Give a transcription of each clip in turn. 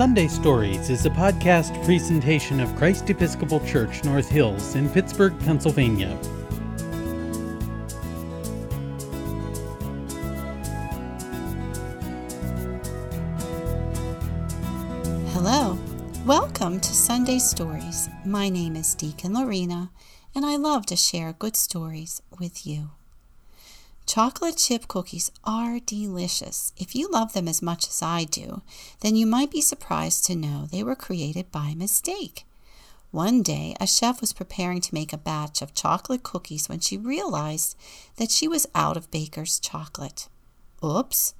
Sunday Stories is a podcast presentation of Christ Episcopal Church North Hills in Pittsburgh, Pennsylvania. Hello, welcome to Sunday Stories. My name is Deacon Lorena, and I love to share good stories with you. Chocolate chip cookies are delicious. If you love them as much as I do, then you might be surprised to know they were created by mistake. One day, a chef was preparing to make a batch of chocolate cookies when she realized that she was out of baker's chocolate. Oops!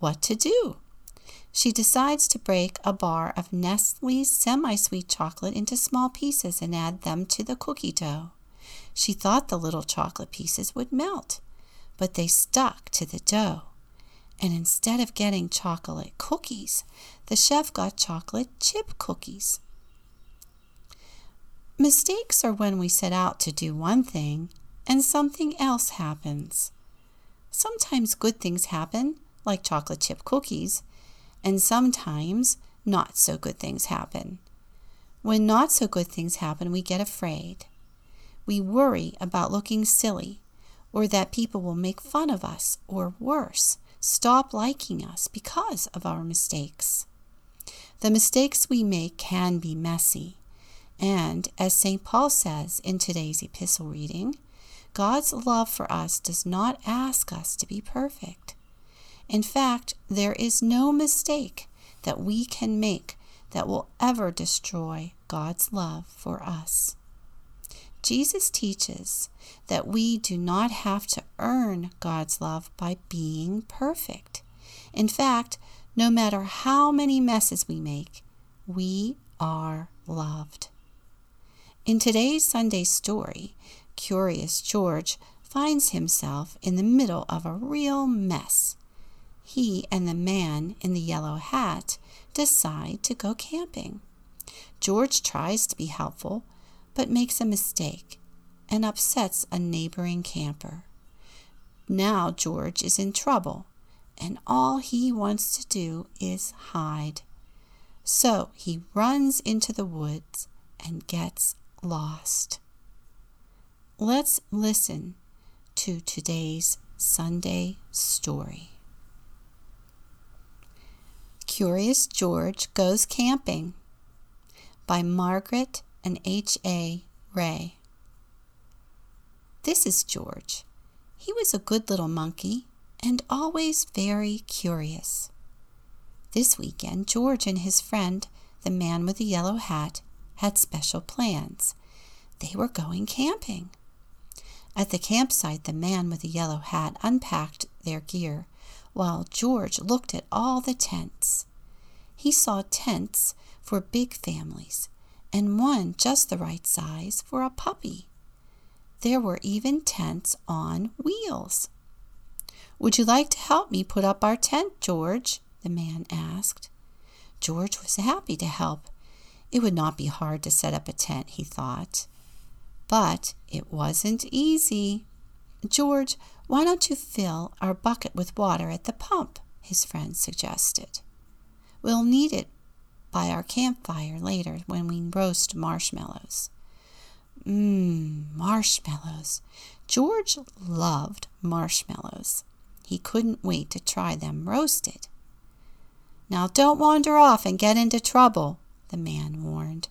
What to do? She decides to break a bar of Nestle's semi sweet chocolate into small pieces and add them to the cookie dough. She thought the little chocolate pieces would melt but they stuck to the dough. And instead of getting chocolate cookies, the chef got chocolate chip cookies. Mistakes are when we set out to do one thing and something else happens. Sometimes good things happen, like chocolate chip cookies, and sometimes not so good things happen. When not so good things happen, we get afraid. We worry about looking silly or that people will make fun of us, or worse, stop liking us because of our mistakes. The mistakes we make can be messy. And as St. Paul says in today's epistle reading, God's love for us does not ask us to be perfect. In fact, there is no mistake that we can make that will ever destroy God's love for us. Jesus teaches that we do not have to earn God's love by being perfect. In fact, no matter how many messes we make, we are loved. In today's Sunday story, Curious George finds himself in the middle of a real mess. He and the man in the yellow hat decide to go camping. George tries to be helpful, but makes a mistake and upsets a neighboring camper. Now George is in trouble, and all he wants to do is hide. So he runs into the woods and gets lost. Let's listen to today's Sunday story. Curious George Goes Camping by Margret H.A. Rey. This is George. He was a good little monkey and always very curious. This weekend, George and his friend, the man with the yellow hat, had special plans. They were going camping. At the campsite, the man with the yellow hat unpacked their gear while George looked at all the tents. He saw tents for big families and one just the right size for a puppy. There were even tents on wheels. Would you like to help me put up our tent, George? the man asked. George was happy to help. It would not be hard to set up a tent, he thought. But it wasn't easy. George, why don't you fill our bucket with water at the pump? his friend suggested. We'll need it by our campfire later when we roast marshmallows. Mmm, marshmallows. George loved marshmallows. He couldn't wait to try them roasted. Now don't wander off and get into trouble, the man warned.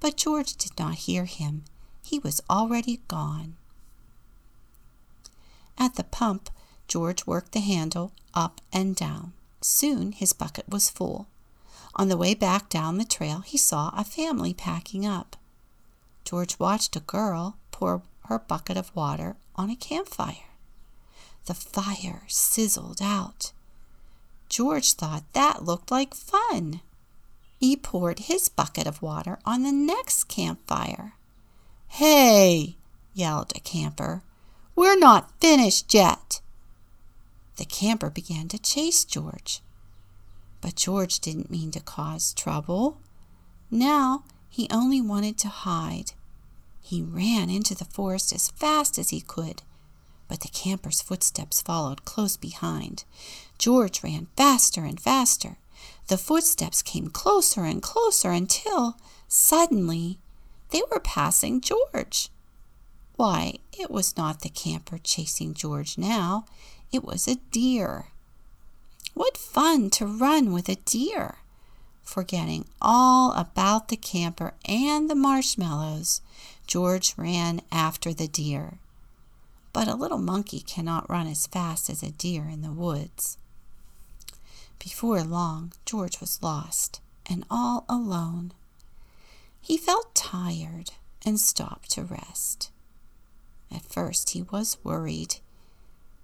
But George did not hear him. He was already gone. At the pump, George worked the handle up and down. Soon his bucket was full. On the way back down the trail, he saw a family packing up. George watched a girl pour her bucket of water on a campfire. The fire sizzled out. George thought that looked like fun. He poured his bucket of water on the next campfire. Hey, yelled a camper, we're not finished yet. The camper began to chase George. But George didn't mean to cause trouble. Now he only wanted to hide. He ran into the forest as fast as he could, but the camper's footsteps followed close behind. George ran faster and faster. The footsteps came closer and closer until, suddenly, they were passing George. Why, it was not the camper chasing George now, it was a deer. What fun to run with a deer! Forgetting all about the camper and the marshmallows, George ran after the deer. But a little monkey cannot run as fast as a deer in the woods. Before long, George was lost and all alone. He felt tired and stopped to rest. At first, he was worried.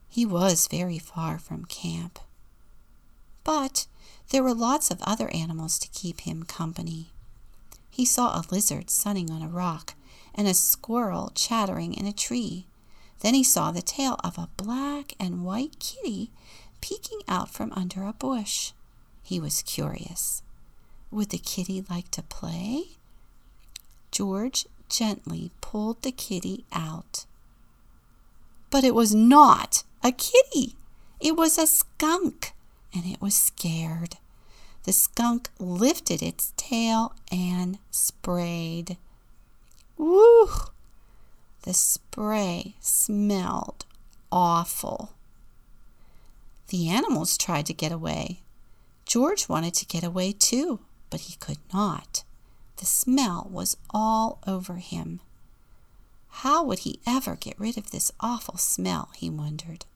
He was very far from camp. But there were lots of other animals to keep him company. He saw a lizard sunning on a rock and a squirrel chattering in a tree. Then he saw the tail of a black and white kitty peeking out from under a bush. He was curious. Would the kitty like to play? George gently pulled the kitty out. But it was not a kitty. It was a skunk, and it was scared. The skunk lifted its tail and sprayed. Woo! The spray smelled awful. The animals tried to get away. George wanted to get away too, but he could not. The smell was all over him. How would he ever get rid of this awful smell, he wondered.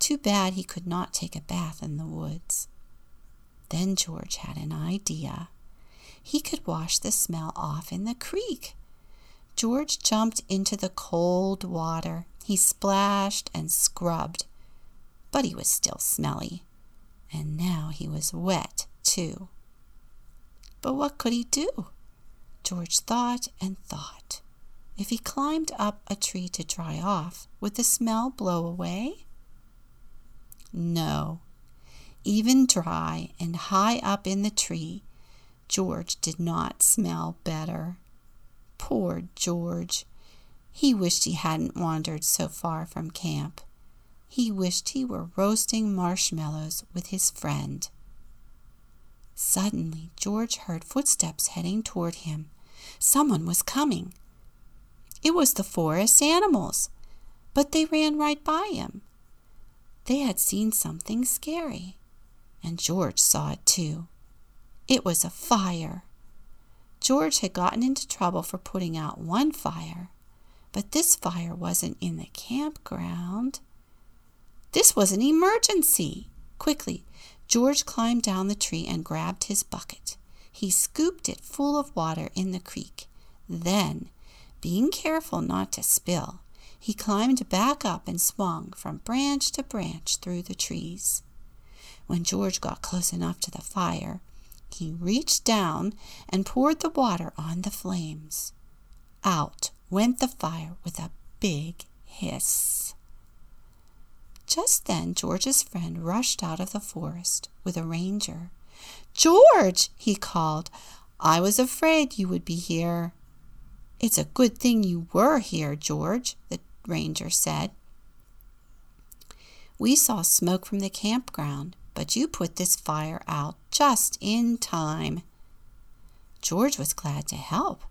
Too bad he could not take a bath in the woods. Then George had an idea. He could wash the smell off in the creek. George jumped into the cold water. He splashed and scrubbed, but he was still smelly. And now he was wet, too. But what could he do? George thought and thought. If he climbed up a tree to dry off, would the smell blow away? No. Even dry and high up in the tree, George did not smell better. Poor George! He wished he hadn't wandered so far from camp. He wished he were roasting marshmallows with his friend. Suddenly, George heard footsteps heading toward him. Someone was coming. It was the forest animals, but they ran right by him. They had seen something scary, and George saw it too. It was a fire. George had gotten into trouble for putting out one fire, but this fire wasn't in the campground. This was an emergency. Quickly, George climbed down the tree and grabbed his bucket. He scooped it full of water in the creek. Then, being careful not to spill, he climbed back up and swung from branch to branch through the trees. When George got close enough to the fire, he reached down and poured the water on the flames. Out went the fire with a big hiss. Just then, George's friend rushed out of the forest with a ranger. George, he called, I was afraid you would be here. It's a good thing you were here, George, the ranger said. We saw smoke from the campground but you put this fire out just in time. George was glad to help,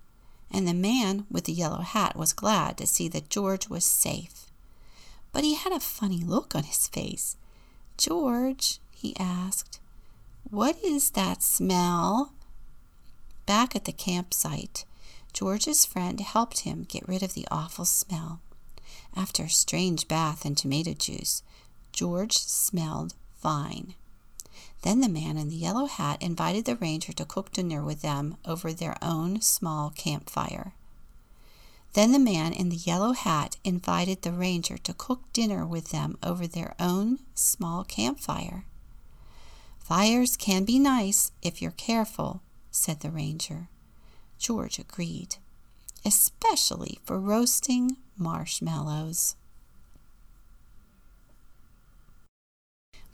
and the man with the yellow hat was glad to see that George was safe. But he had a funny look on his face. George, he asked, what is that smell? Back at the campsite, George's friend helped him get rid of the awful smell. After a strange bath in tomato juice, George smelled fine. Then the man in the yellow hat invited the ranger to cook dinner with them over their own small campfire. Then the man in the yellow hat invited the ranger to cook dinner with them over their own small campfire. Fires can be nice if you're careful, said the ranger. George agreed, especially for roasting marshmallows.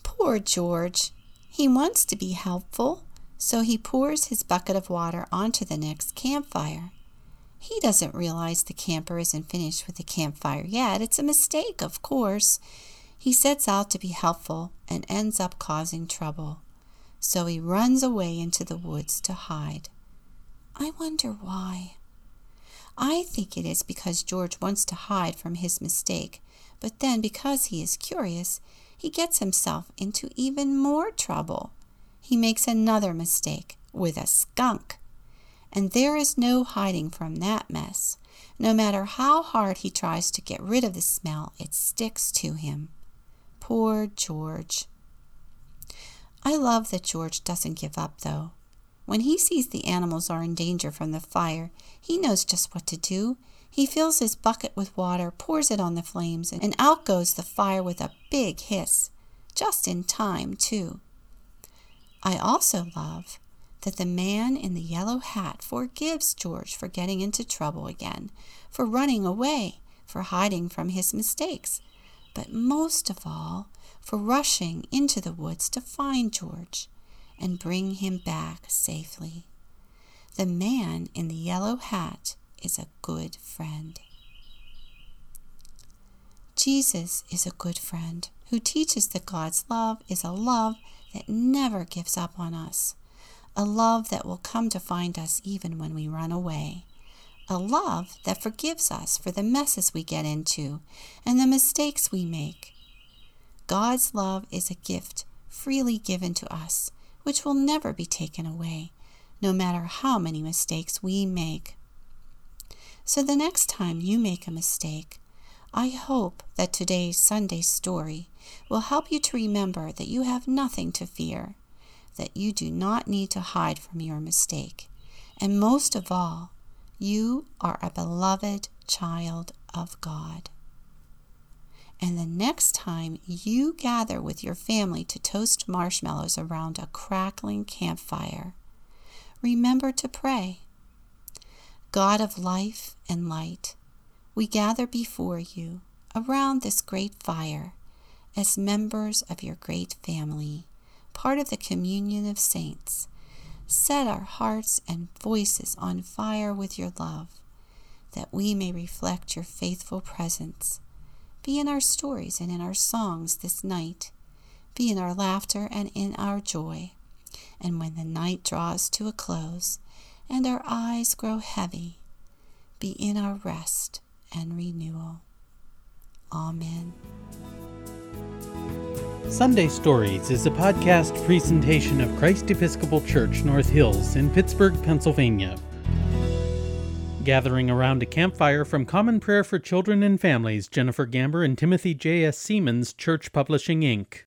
Poor George! He wants to be helpful, so he pours his bucket of water onto the next campfire. He doesn't realize the camper isn't finished with the campfire yet. It's a mistake, of course. He sets out to be helpful and ends up causing trouble. so he runs away into the woods to hide. I wonder why. I think it is because George wants to hide from his mistake, but then because he is curious, he gets himself into even more trouble. He makes another mistake with a skunk. And there is no hiding from that mess. No matter how hard he tries to get rid of the smell, it sticks to him. Poor George. I love that George doesn't give up, though. When he sees the animals are in danger from the fire, he knows just what to do. He fills his bucket with water, pours it on the flames, and out goes the fire with a big hiss. Just in time, too. I also love that the man in the yellow hat forgives George for getting into trouble again, for running away, for hiding from his mistakes, but most of all, for rushing into the woods to find George and bring him back safely. The man in the yellow hat is a good friend. Jesus is a good friend who teaches that God's love is a love that never gives up on us a love that will come to find us even when we run away, a love that forgives us for the messes we get into and the mistakes we make. God's love is a gift freely given to us, which will never be taken away, no matter how many mistakes we make. So the next time you make a mistake, I hope that today's Sunday story will help you to remember that you have nothing to fear that you do not need to hide from your mistake. And most of all, you are a beloved child of God. And the next time you gather with your family to toast marshmallows around a crackling campfire, remember to pray. God of life and light, we gather before you around this great fire as members of your great family part of the communion of saints. Set our hearts and voices on fire with your love, that we may reflect your faithful presence. Be in our stories and in our songs this night. Be in our laughter and in our joy. And when the night draws to a close and our eyes grow heavy, be in our rest and renewal. Amen. Sunday Stories is a podcast presentation of Christ Episcopal Church North Hills in Pittsburgh, Pennsylvania. Gathering around a campfire from Common Prayer for Children and Families, Jenifer Gamber and Timothy J.S. Seamans, Church Publishing, Inc.